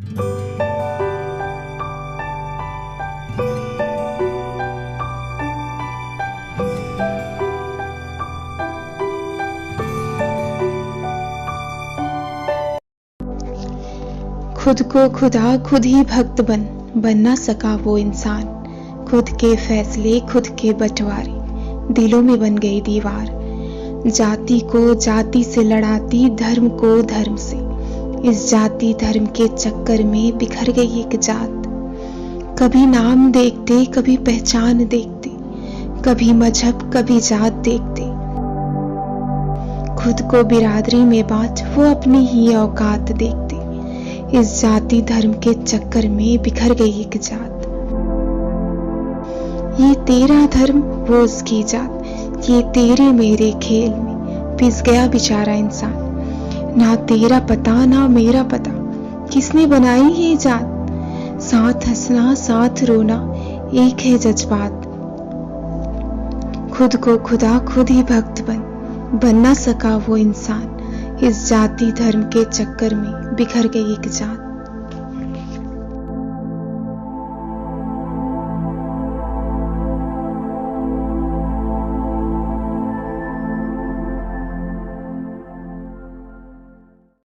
खुद को खुदा खुद ही भक्त बन बन ना सका वो इंसान। खुद के फैसले, खुद के बंटवारे, दिलों में बन गई दीवार। जाति को जाति से लड़ाती, धर्म को धर्म से। इस जाति धर्म के चक्कर में बिखर गई एक जात। कभी नाम देखते, कभी पहचान देखते, कभी मज़हब, कभी जात देखते। खुद को बिरादरी में बांट, वो अपनी ही औकात देखते। इस जाति धर्म के चक्कर में बिखर गई एक जात। ये तेरा धर्म, वो उसकी जात। ये तेरे मेरे खेल में पिस गया बेचारा इंसान। ना तेरा पता, ना मेरा पता। किसने बनाई ये जात? साथ हंसना, साथ रोना, एक है जज्बात। खुद को खुदा, खुद ही भक्त बन। बन ना सका वो इंसान, इस जाति धर्म के चक्कर में बिखर गई एक जात।